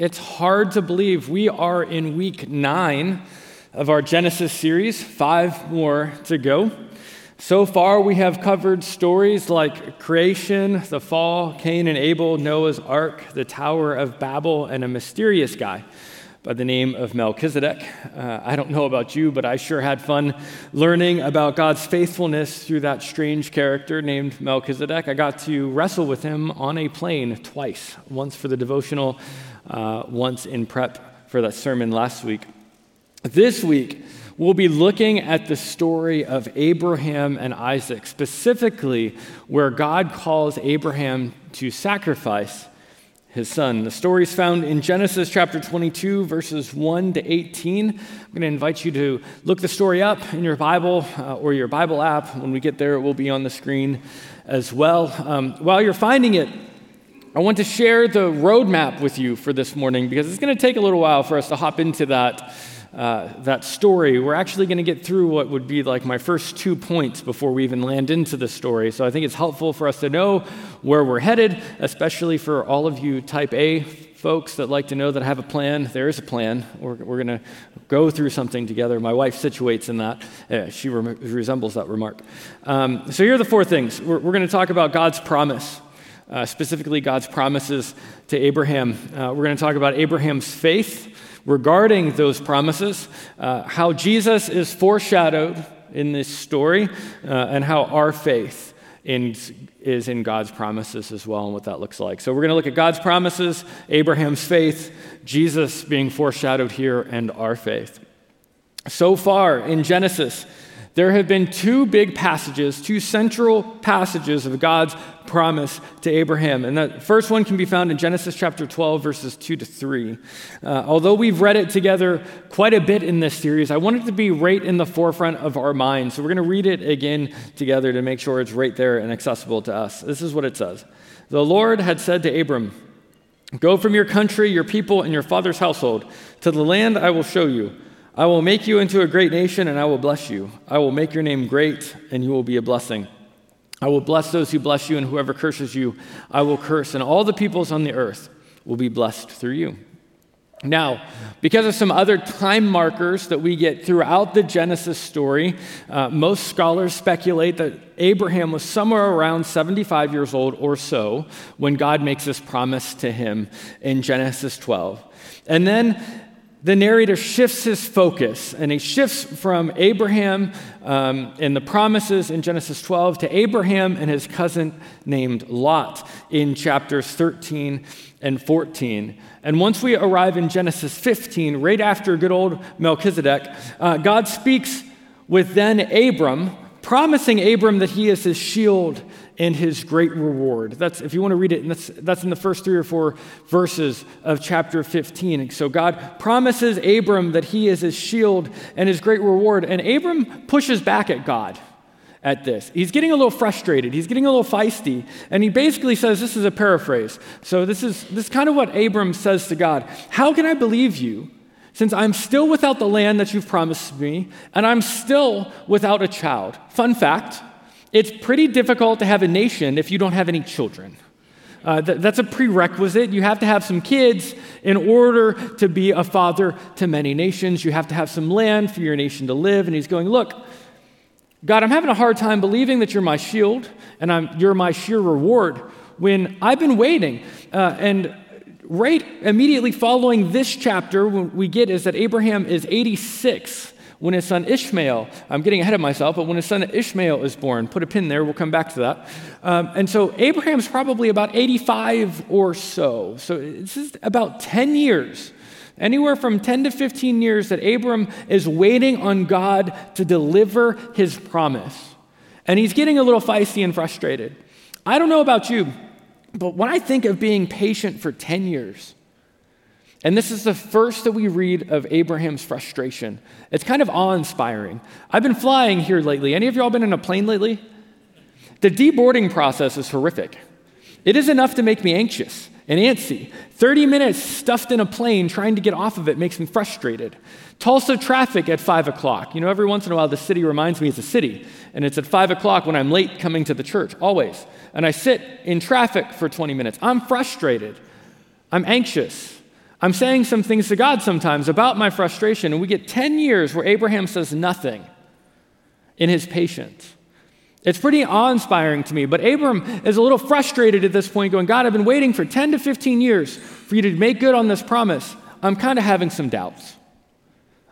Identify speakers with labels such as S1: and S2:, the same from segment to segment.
S1: It's hard to believe we are in week nine of our Genesis series, five more to go. So far, we have covered stories like creation, the fall, Cain and Abel, Noah's ark, the Tower of Babel, and a mysterious guy by the name of Melchizedek. Uh, I don't know about you, but I sure had fun learning about God's faithfulness through that strange character named Melchizedek. I got to wrestle with him on a plane twice, once for the devotional, uh, once in prep for that sermon last week. This week, we'll be looking at the story of Abraham and Isaac, specifically where God calls Abraham to sacrifice his son. The story is found in Genesis chapter 22, verses 1 to 18. I'm going to invite you to look the story up in your Bible uh, or your Bible app. When we get there, it will be on the screen as well. Um, while you're finding it, I want to share the roadmap with you for this morning because it's going to take a little while for us to hop into that uh, that story, we're actually going to get through what would be like my first two points before we even land into the story. So I think it's helpful for us to know where we're headed, especially for all of you type A folks that like to know that I have a plan. There is a plan. We're, we're going to go through something together. My wife situates in that. Uh, she re- resembles that remark. Um, so here are the four things. We're, we're going to talk about God's promise. Uh, specifically, God's promises to Abraham. Uh, we're going to talk about Abraham's faith, regarding those promises, uh, how Jesus is foreshadowed in this story, uh, and how our faith in, is in God's promises as well, and what that looks like. So, we're going to look at God's promises, Abraham's faith, Jesus being foreshadowed here, and our faith. So far in Genesis, there have been two big passages, two central passages of God's promise to Abraham. And the first one can be found in Genesis chapter 12, verses 2 to 3. Uh, although we've read it together quite a bit in this series, I want it to be right in the forefront of our minds. So we're going to read it again together to make sure it's right there and accessible to us. This is what it says The Lord had said to Abram, Go from your country, your people, and your father's household to the land I will show you. I will make you into a great nation, and I will bless you. I will make your name great, and you will be a blessing. I will bless those who bless you, and whoever curses you, I will curse, and all the peoples on the earth will be blessed through you. Now, because of some other time markers that we get throughout the Genesis story, uh, most scholars speculate that Abraham was somewhere around 75 years old or so when God makes this promise to him in Genesis 12. And then the narrator shifts his focus and he shifts from Abraham um, and the promises in Genesis 12 to Abraham and his cousin named Lot in chapters 13 and 14. And once we arrive in Genesis 15, right after good old Melchizedek, uh, God speaks with then Abram, promising Abram that he is his shield and his great reward. That's, if you want to read it, that's, that's in the first three or four verses of chapter 15. So God promises Abram that he is his shield and his great reward. And Abram pushes back at God at this. He's getting a little frustrated. He's getting a little feisty. And he basically says this is a paraphrase. So this is, this is kind of what Abram says to God How can I believe you? Since I'm still without the land that you've promised me, and I'm still without a child. Fun fact it's pretty difficult to have a nation if you don't have any children. Uh, th- that's a prerequisite. You have to have some kids in order to be a father to many nations. You have to have some land for your nation to live. And he's going, Look, God, I'm having a hard time believing that you're my shield and I'm, you're my sheer reward when I've been waiting. Uh, and right immediately following this chapter, what we get is that Abraham is 86 when his son Ishmael, I'm getting ahead of myself, but when his son Ishmael is born, put a pin there, we'll come back to that. Um, and so Abraham's probably about 85 or so. So this is about 10 years, anywhere from 10 to 15 years that Abram is waiting on God to deliver his promise. And he's getting a little feisty and frustrated. I don't know about you, but when I think of being patient for 10 years, And this is the first that we read of Abraham's frustration. It's kind of awe inspiring. I've been flying here lately. Any of y'all been in a plane lately? The deboarding process is horrific. It is enough to make me anxious and antsy. 30 minutes stuffed in a plane trying to get off of it makes me frustrated. Tulsa traffic at 5 o'clock. You know, every once in a while the city reminds me it's a city, and it's at 5 o'clock when I'm late coming to the church, always. And I sit in traffic for 20 minutes. I'm frustrated. I'm anxious. I'm saying some things to God sometimes about my frustration, and we get 10 years where Abraham says nothing in his patience. It's pretty awe inspiring to me, but Abram is a little frustrated at this point, going, God, I've been waiting for 10 to 15 years for you to make good on this promise. I'm kind of having some doubts.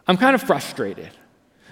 S1: I'm kind of frustrated.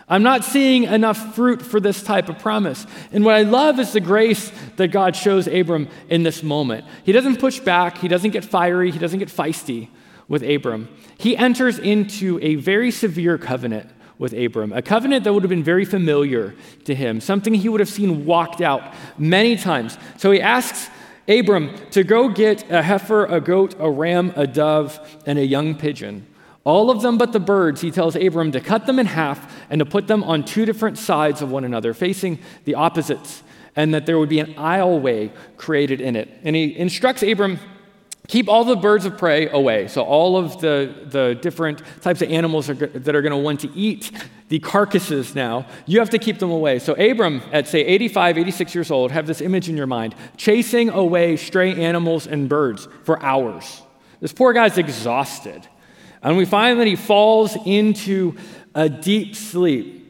S1: I'm not seeing enough fruit for this type of promise. And what I love is the grace that God shows Abram in this moment. He doesn't push back, he doesn't get fiery, he doesn't get feisty with Abram. He enters into a very severe covenant with Abram, a covenant that would have been very familiar to him, something he would have seen walked out many times. So he asks Abram to go get a heifer, a goat, a ram, a dove, and a young pigeon. All of them but the birds, he tells Abram to cut them in half and to put them on two different sides of one another, facing the opposites, and that there would be an aisleway created in it. And he instructs Abram Keep all the birds of prey away. So, all of the, the different types of animals are, that are going to want to eat the carcasses now, you have to keep them away. So, Abram, at say 85, 86 years old, have this image in your mind chasing away stray animals and birds for hours. This poor guy's exhausted. And we find that he falls into a deep sleep.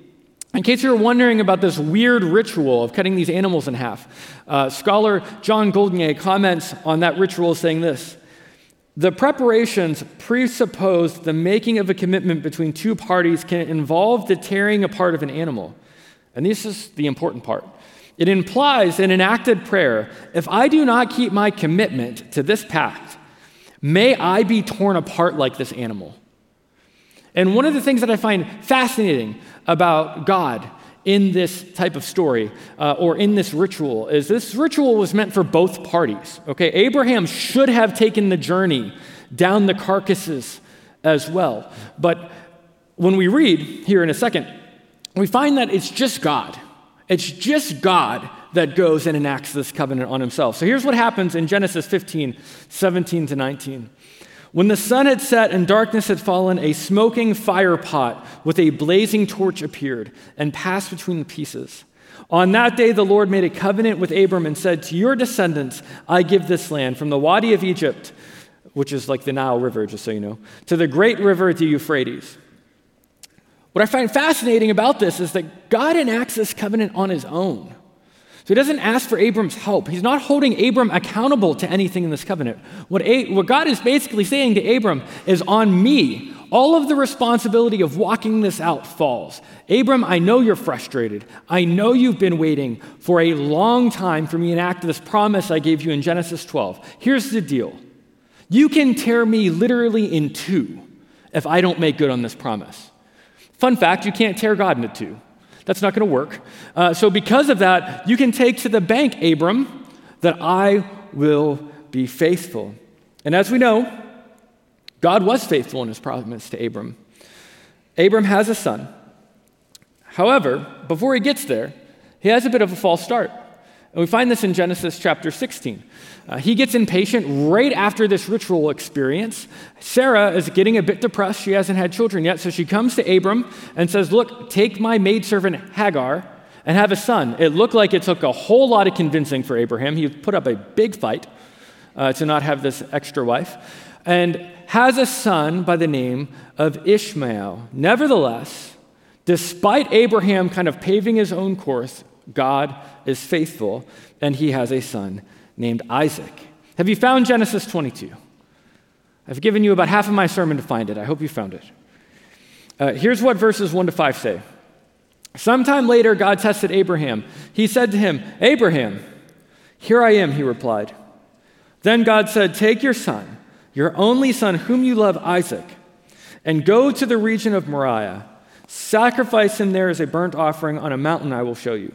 S1: In case you're wondering about this weird ritual of cutting these animals in half, uh, scholar John Goldingay comments on that ritual saying this The preparations presuppose the making of a commitment between two parties can involve the tearing apart of an animal. And this is the important part. It implies an enacted prayer if I do not keep my commitment to this pact, may I be torn apart like this animal. And one of the things that I find fascinating about God in this type of story uh, or in this ritual is this ritual was meant for both parties. Okay, Abraham should have taken the journey down the carcasses as well. But when we read here in a second, we find that it's just God. It's just God that goes and enacts this covenant on himself. So here's what happens in Genesis 15, 17 to 19. When the sun had set and darkness had fallen, a smoking fire pot with a blazing torch appeared and passed between the pieces. On that day, the Lord made a covenant with Abram and said, To your descendants, I give this land, from the Wadi of Egypt, which is like the Nile River, just so you know, to the great river, the Euphrates. What I find fascinating about this is that God enacts this covenant on his own. So he doesn't ask for Abram's help. He's not holding Abram accountable to anything in this covenant. What, A- what God is basically saying to Abram is on me. All of the responsibility of walking this out falls. Abram, I know you're frustrated. I know you've been waiting for a long time for me to enact this promise I gave you in Genesis 12. Here's the deal you can tear me literally in two if I don't make good on this promise. Fun fact you can't tear God into two. That's not going to work. Uh, so, because of that, you can take to the bank, Abram, that I will be faithful. And as we know, God was faithful in his promise to Abram. Abram has a son. However, before he gets there, he has a bit of a false start. And we find this in Genesis chapter 16. Uh, he gets impatient right after this ritual experience. Sarah is getting a bit depressed. She hasn't had children yet. So she comes to Abram and says, Look, take my maidservant Hagar and have a son. It looked like it took a whole lot of convincing for Abraham. He put up a big fight uh, to not have this extra wife and has a son by the name of Ishmael. Nevertheless, despite Abraham kind of paving his own course, God is faithful and he has a son named Isaac. Have you found Genesis 22? I've given you about half of my sermon to find it. I hope you found it. Uh, here's what verses 1 to 5 say. Sometime later, God tested Abraham. He said to him, Abraham, here I am, he replied. Then God said, Take your son, your only son, whom you love, Isaac, and go to the region of Moriah. Sacrifice him there as a burnt offering on a mountain I will show you.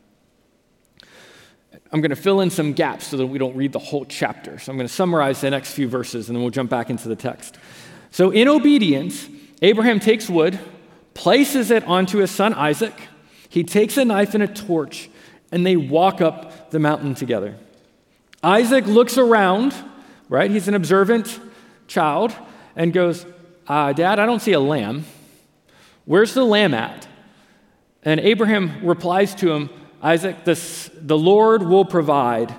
S1: I'm going to fill in some gaps so that we don't read the whole chapter. So I'm going to summarize the next few verses, and then we'll jump back into the text. So, in obedience, Abraham takes wood, places it onto his son Isaac. He takes a knife and a torch, and they walk up the mountain together. Isaac looks around, right? He's an observant child, and goes, uh, Dad, I don't see a lamb. Where's the lamb at? And Abraham replies to him, Isaac, the Lord will provide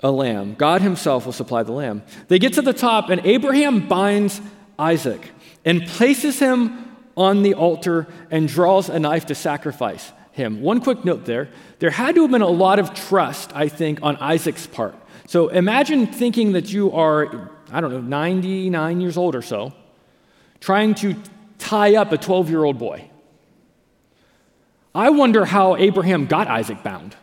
S1: a lamb. God himself will supply the lamb. They get to the top, and Abraham binds Isaac and places him on the altar and draws a knife to sacrifice him. One quick note there there had to have been a lot of trust, I think, on Isaac's part. So imagine thinking that you are, I don't know, 99 years old or so, trying to tie up a 12 year old boy. I wonder how Abraham got Isaac bound,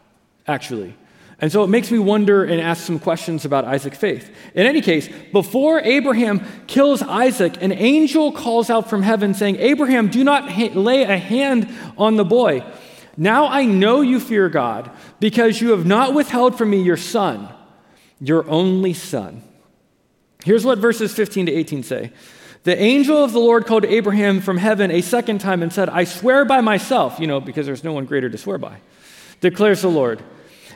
S1: actually. And so it makes me wonder and ask some questions about Isaac's faith. In any case, before Abraham kills Isaac, an angel calls out from heaven saying, Abraham, do not ha- lay a hand on the boy. Now I know you fear God because you have not withheld from me your son, your only son. Here's what verses 15 to 18 say. The angel of the Lord called Abraham from heaven a second time and said, I swear by myself, you know, because there's no one greater to swear by, declares the Lord,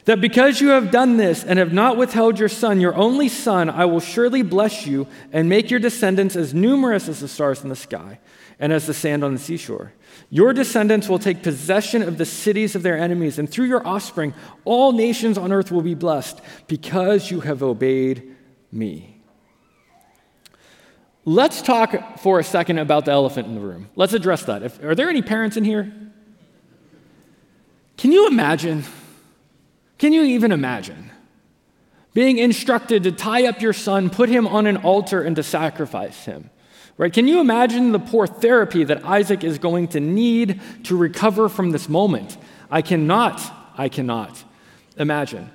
S1: that because you have done this and have not withheld your son, your only son, I will surely bless you and make your descendants as numerous as the stars in the sky and as the sand on the seashore. Your descendants will take possession of the cities of their enemies, and through your offspring, all nations on earth will be blessed because you have obeyed me. Let's talk for a second about the elephant in the room. Let's address that. If, are there any parents in here? Can you imagine? Can you even imagine being instructed to tie up your son, put him on an altar, and to sacrifice him? Right? Can you imagine the poor therapy that Isaac is going to need to recover from this moment? I cannot, I cannot imagine.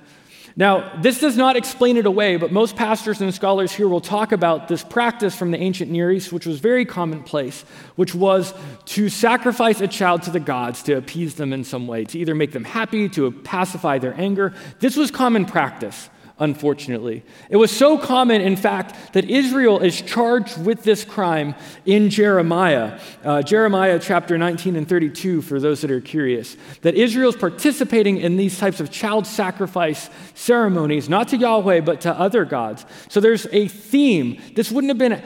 S1: Now, this does not explain it away, but most pastors and scholars here will talk about this practice from the ancient Near East, which was very commonplace, which was to sacrifice a child to the gods to appease them in some way, to either make them happy, to pacify their anger. This was common practice unfortunately. It was so common, in fact, that Israel is charged with this crime in Jeremiah. Uh, Jeremiah chapter 19 and 32, for those that are curious. That Israel is participating in these types of child sacrifice ceremonies, not to Yahweh, but to other gods. So there's a theme. This wouldn't have been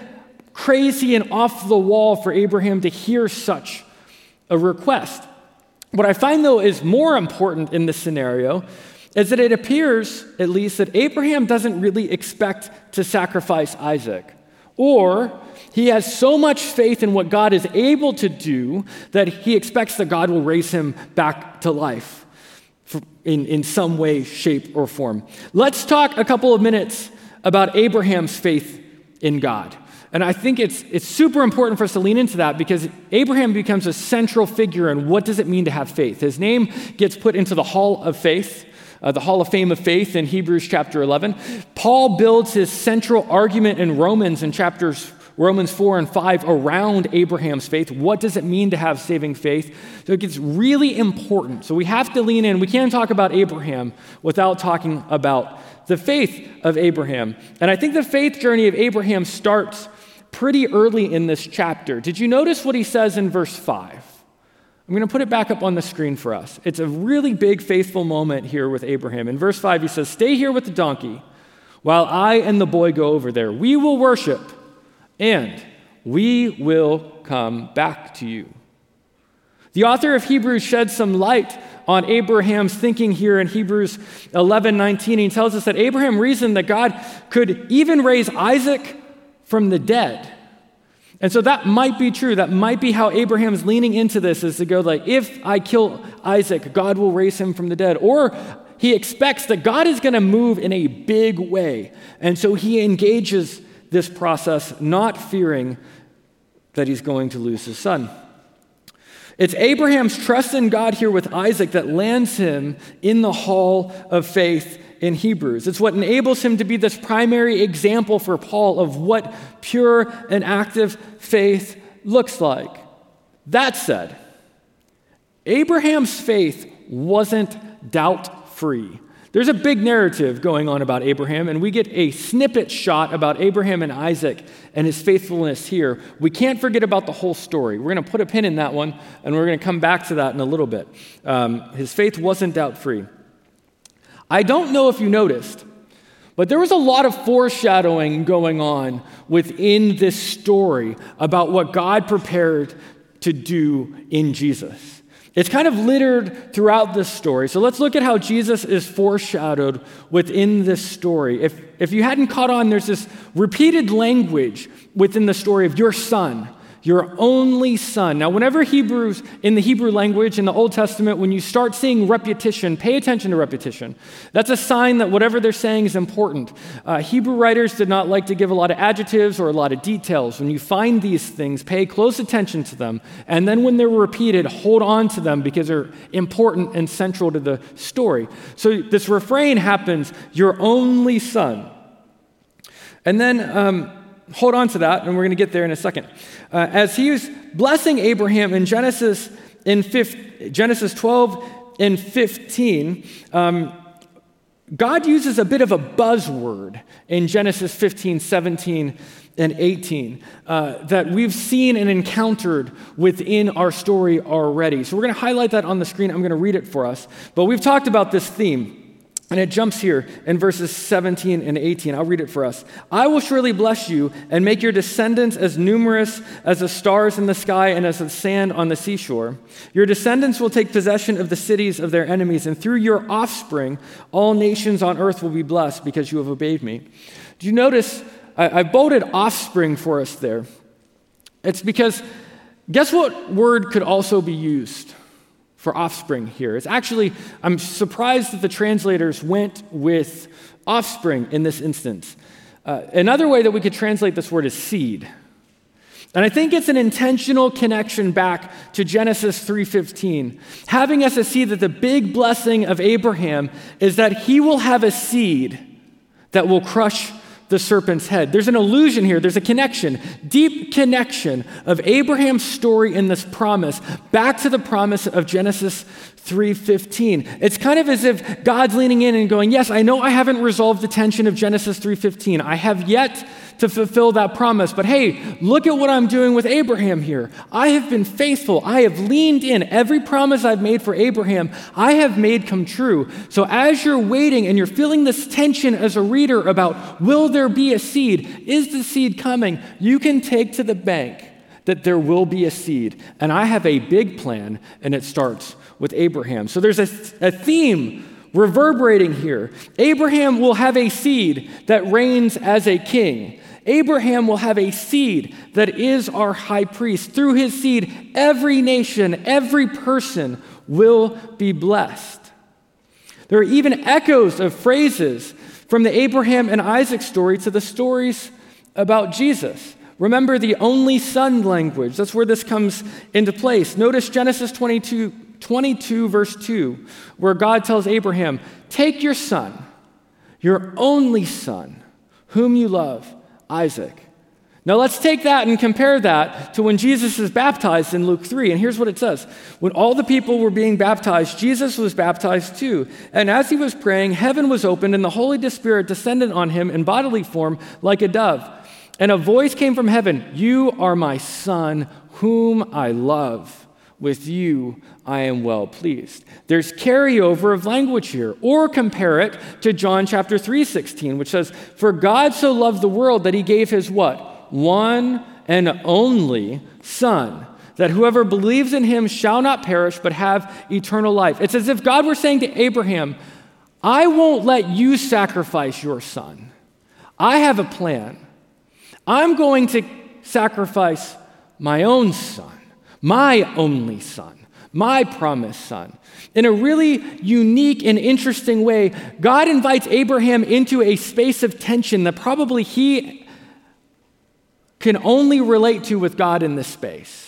S1: crazy and off the wall for Abraham to hear such a request. What I find, though, is more important in this scenario is that it appears, at least, that Abraham doesn't really expect to sacrifice Isaac. Or he has so much faith in what God is able to do that he expects that God will raise him back to life in, in some way, shape, or form. Let's talk a couple of minutes about Abraham's faith in God. And I think it's, it's super important for us to lean into that because Abraham becomes a central figure in what does it mean to have faith. His name gets put into the hall of faith uh, the Hall of Fame of Faith in Hebrews chapter 11. Paul builds his central argument in Romans in chapters Romans 4 and 5 around Abraham's faith. What does it mean to have saving faith? So it gets really important. So we have to lean in. We can't talk about Abraham without talking about the faith of Abraham. And I think the faith journey of Abraham starts pretty early in this chapter. Did you notice what he says in verse 5? I'm going to put it back up on the screen for us. It's a really big faithful moment here with Abraham. In verse 5, he says, Stay here with the donkey while I and the boy go over there. We will worship and we will come back to you. The author of Hebrews sheds some light on Abraham's thinking here in Hebrews 11 19. He tells us that Abraham reasoned that God could even raise Isaac from the dead. And so that might be true. That might be how Abraham's leaning into this is to go like, if I kill Isaac, God will raise him from the dead. Or he expects that God is going to move in a big way. And so he engages this process, not fearing that he's going to lose his son. It's Abraham's trust in God here with Isaac that lands him in the hall of faith in Hebrews. It's what enables him to be this primary example for Paul of what pure and active faith looks like. That said, Abraham's faith wasn't doubt free. There's a big narrative going on about Abraham, and we get a snippet shot about Abraham and Isaac and his faithfulness here. We can't forget about the whole story. We're going to put a pin in that one, and we're going to come back to that in a little bit. Um, his faith wasn't doubt free. I don't know if you noticed, but there was a lot of foreshadowing going on within this story about what God prepared to do in Jesus. It's kind of littered throughout this story. So let's look at how Jesus is foreshadowed within this story. If, if you hadn't caught on, there's this repeated language within the story of your son your only son. Now, whenever Hebrews, in the Hebrew language, in the Old Testament, when you start seeing repetition, pay attention to repetition. That's a sign that whatever they're saying is important. Uh, Hebrew writers did not like to give a lot of adjectives or a lot of details. When you find these things, pay close attention to them. And then when they're repeated, hold on to them because they're important and central to the story. So this refrain happens, your only son. And then, um, hold on to that, and we're going to get there in a second. Uh, as he was blessing Abraham in Genesis, in 15, Genesis 12 and 15, um, God uses a bit of a buzzword in Genesis 15, 17, and 18 uh, that we've seen and encountered within our story already. So we're going to highlight that on the screen. I'm going to read it for us. But we've talked about this theme. And it jumps here in verses 17 and 18. I'll read it for us. I will surely bless you and make your descendants as numerous as the stars in the sky and as the sand on the seashore. Your descendants will take possession of the cities of their enemies, and through your offspring, all nations on earth will be blessed because you have obeyed me. Do you notice? I, I bolded offspring for us there. It's because guess what word could also be used? For offspring here. It's actually, I'm surprised that the translators went with offspring in this instance. Uh, another way that we could translate this word is seed. And I think it's an intentional connection back to Genesis 3:15, having us to see that the big blessing of Abraham is that he will have a seed that will crush the serpent's head. There's an illusion here, there's a connection, deep connection of Abraham's story in this promise back to the promise of Genesis 3:15. It's kind of as if God's leaning in and going, "Yes, I know I haven't resolved the tension of Genesis 3:15. I have yet to fulfill that promise. But hey, look at what I'm doing with Abraham here. I have been faithful. I have leaned in. Every promise I've made for Abraham, I have made come true. So as you're waiting and you're feeling this tension as a reader about will there be a seed? Is the seed coming? You can take to the bank that there will be a seed. And I have a big plan, and it starts with Abraham. So there's a, a theme reverberating here. Abraham will have a seed that reigns as a king. Abraham will have a seed that is our high priest. Through his seed, every nation, every person will be blessed. There are even echoes of phrases from the Abraham and Isaac story to the stories about Jesus. Remember the only son language. That's where this comes into place. Notice Genesis 22, 22, verse 2, where God tells Abraham, Take your son, your only son, whom you love Isaac. Now let's take that and compare that to when Jesus is baptized in Luke 3. And here's what it says When all the people were being baptized, Jesus was baptized too. And as he was praying, heaven was opened, and the Holy Spirit descended on him in bodily form like a dove. And a voice came from heaven You are my son, whom I love. With you I am well pleased. There's carryover of language here. Or compare it to John chapter 3, 16, which says, For God so loved the world that he gave his what? One and only Son, that whoever believes in him shall not perish, but have eternal life. It's as if God were saying to Abraham, I won't let you sacrifice your son. I have a plan. I'm going to sacrifice my own son my only son, my promised son. In a really unique and interesting way, God invites Abraham into a space of tension that probably he can only relate to with God in this space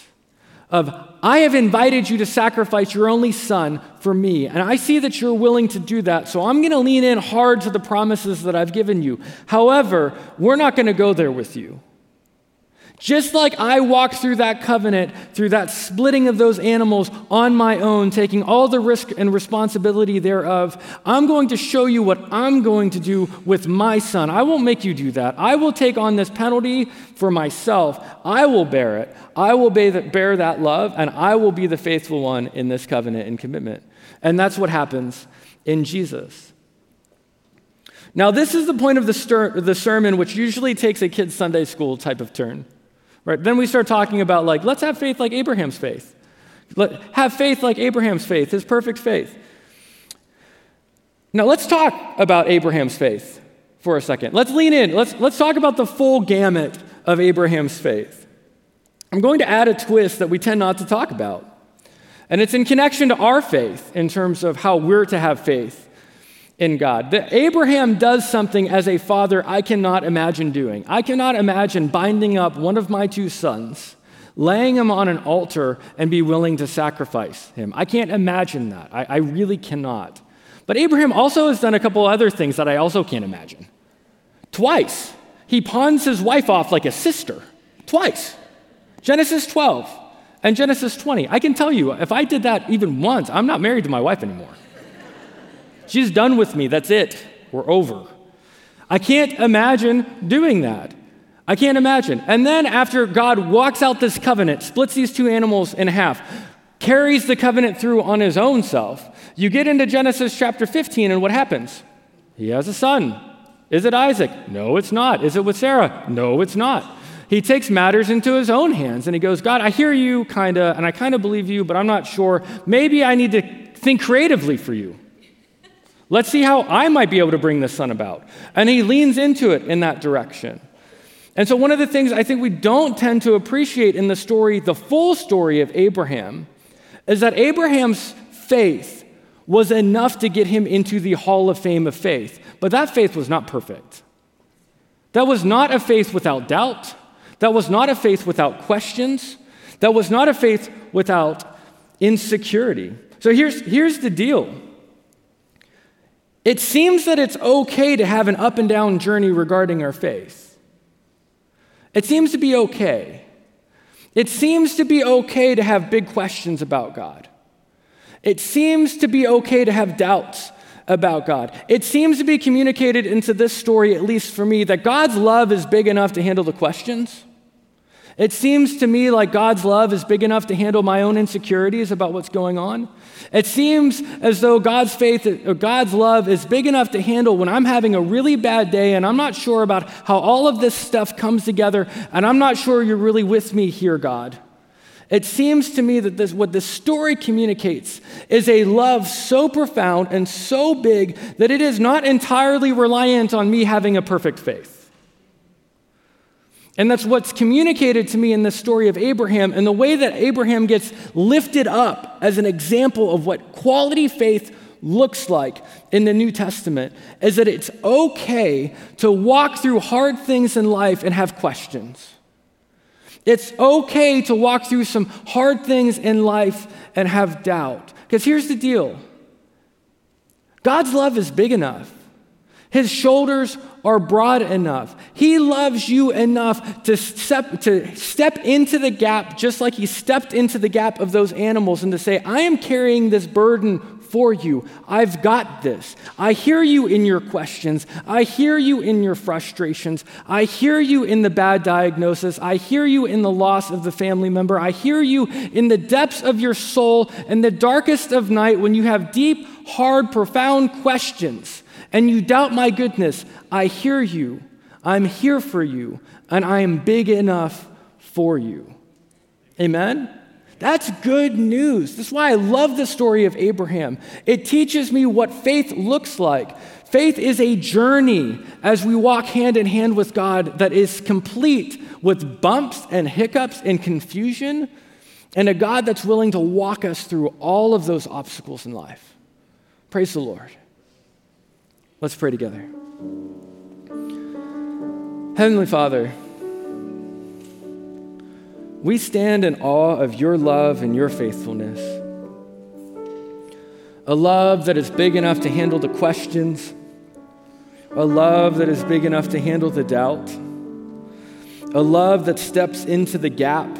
S1: of I have invited you to sacrifice your only son for me, and I see that you're willing to do that, so I'm going to lean in hard to the promises that I've given you. However, we're not going to go there with you. Just like I walked through that covenant, through that splitting of those animals on my own, taking all the risk and responsibility thereof, I'm going to show you what I'm going to do with my son. I won't make you do that. I will take on this penalty for myself. I will bear it. I will bear that love, and I will be the faithful one in this covenant and commitment. And that's what happens in Jesus. Now, this is the point of the, the sermon, which usually takes a kid's Sunday school type of turn. Right? Then we start talking about, like, let's have faith like Abraham's faith. Let, have faith like Abraham's faith, his perfect faith. Now, let's talk about Abraham's faith for a second. Let's lean in. Let's, let's talk about the full gamut of Abraham's faith. I'm going to add a twist that we tend not to talk about. And it's in connection to our faith in terms of how we're to have faith in God. That Abraham does something as a father I cannot imagine doing. I cannot imagine binding up one of my two sons, laying him on an altar, and be willing to sacrifice him. I can't imagine that. I, I really cannot. But Abraham also has done a couple other things that I also can't imagine. Twice, he pawns his wife off like a sister. Twice. Genesis 12 and Genesis 20. I can tell you, if I did that even once, I'm not married to my wife anymore. She's done with me. That's it. We're over. I can't imagine doing that. I can't imagine. And then, after God walks out this covenant, splits these two animals in half, carries the covenant through on his own self, you get into Genesis chapter 15, and what happens? He has a son. Is it Isaac? No, it's not. Is it with Sarah? No, it's not. He takes matters into his own hands and he goes, God, I hear you, kind of, and I kind of believe you, but I'm not sure. Maybe I need to think creatively for you. Let's see how I might be able to bring this son about. And he leans into it in that direction. And so, one of the things I think we don't tend to appreciate in the story, the full story of Abraham, is that Abraham's faith was enough to get him into the hall of fame of faith. But that faith was not perfect. That was not a faith without doubt. That was not a faith without questions. That was not a faith without insecurity. So here's, here's the deal it seems that it's okay to have an up and down journey regarding our faith. It seems to be okay. It seems to be okay to have big questions about God. It seems to be okay to have doubts about God. It seems to be communicated into this story, at least for me, that God's love is big enough to handle the questions. It seems to me like God's love is big enough to handle my own insecurities about what's going on. It seems as though God's faith or God's love is big enough to handle when I'm having a really bad day and I'm not sure about how all of this stuff comes together and I'm not sure you're really with me here, God. It seems to me that this, what this story communicates is a love so profound and so big that it is not entirely reliant on me having a perfect faith. And that's what's communicated to me in the story of Abraham and the way that Abraham gets lifted up as an example of what quality faith looks like in the New Testament is that it's okay to walk through hard things in life and have questions. It's okay to walk through some hard things in life and have doubt. Because here's the deal God's love is big enough his shoulders are broad enough. He loves you enough to step, to step into the gap, just like he stepped into the gap of those animals, and to say, I am carrying this burden for you. I've got this. I hear you in your questions. I hear you in your frustrations. I hear you in the bad diagnosis. I hear you in the loss of the family member. I hear you in the depths of your soul in the darkest of night when you have deep, hard, profound questions and you doubt my goodness, I hear you. I'm here for you, and I am big enough for you. Amen? That's good news. That's why I love the story of Abraham. It teaches me what faith looks like. Faith is a journey as we walk hand in hand with God that is complete with bumps and hiccups and confusion, and a God that's willing to walk us through all of those obstacles in life. Praise the Lord. Let's pray together. Heavenly Father, We stand in awe of your love and your faithfulness. A love that is big enough to handle the questions, a love that is big enough to handle the doubt, a love that steps into the gap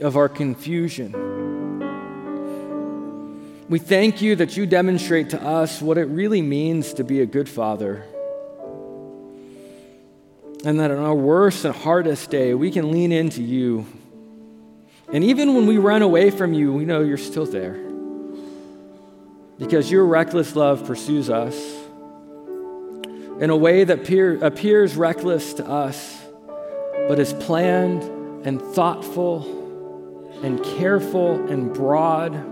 S1: of our confusion. We thank you that you demonstrate to us what it really means to be a good father. And that on our worst and hardest day, we can lean into you and even when we run away from you, we know you're still there. Because your reckless love pursues us in a way that appear, appears reckless to us, but is planned and thoughtful and careful and broad.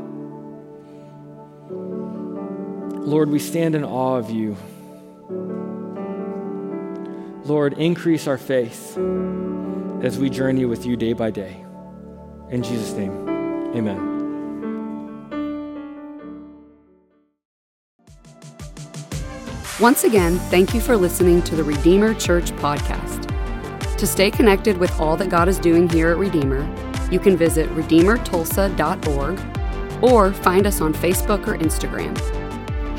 S1: Lord, we stand in awe of you. Lord, increase our faith as we journey with you day by day. In Jesus' name, amen.
S2: Once again, thank you for listening to the Redeemer Church podcast. To stay connected with all that God is doing here at Redeemer, you can visit redeemertulsa.org or find us on Facebook or Instagram.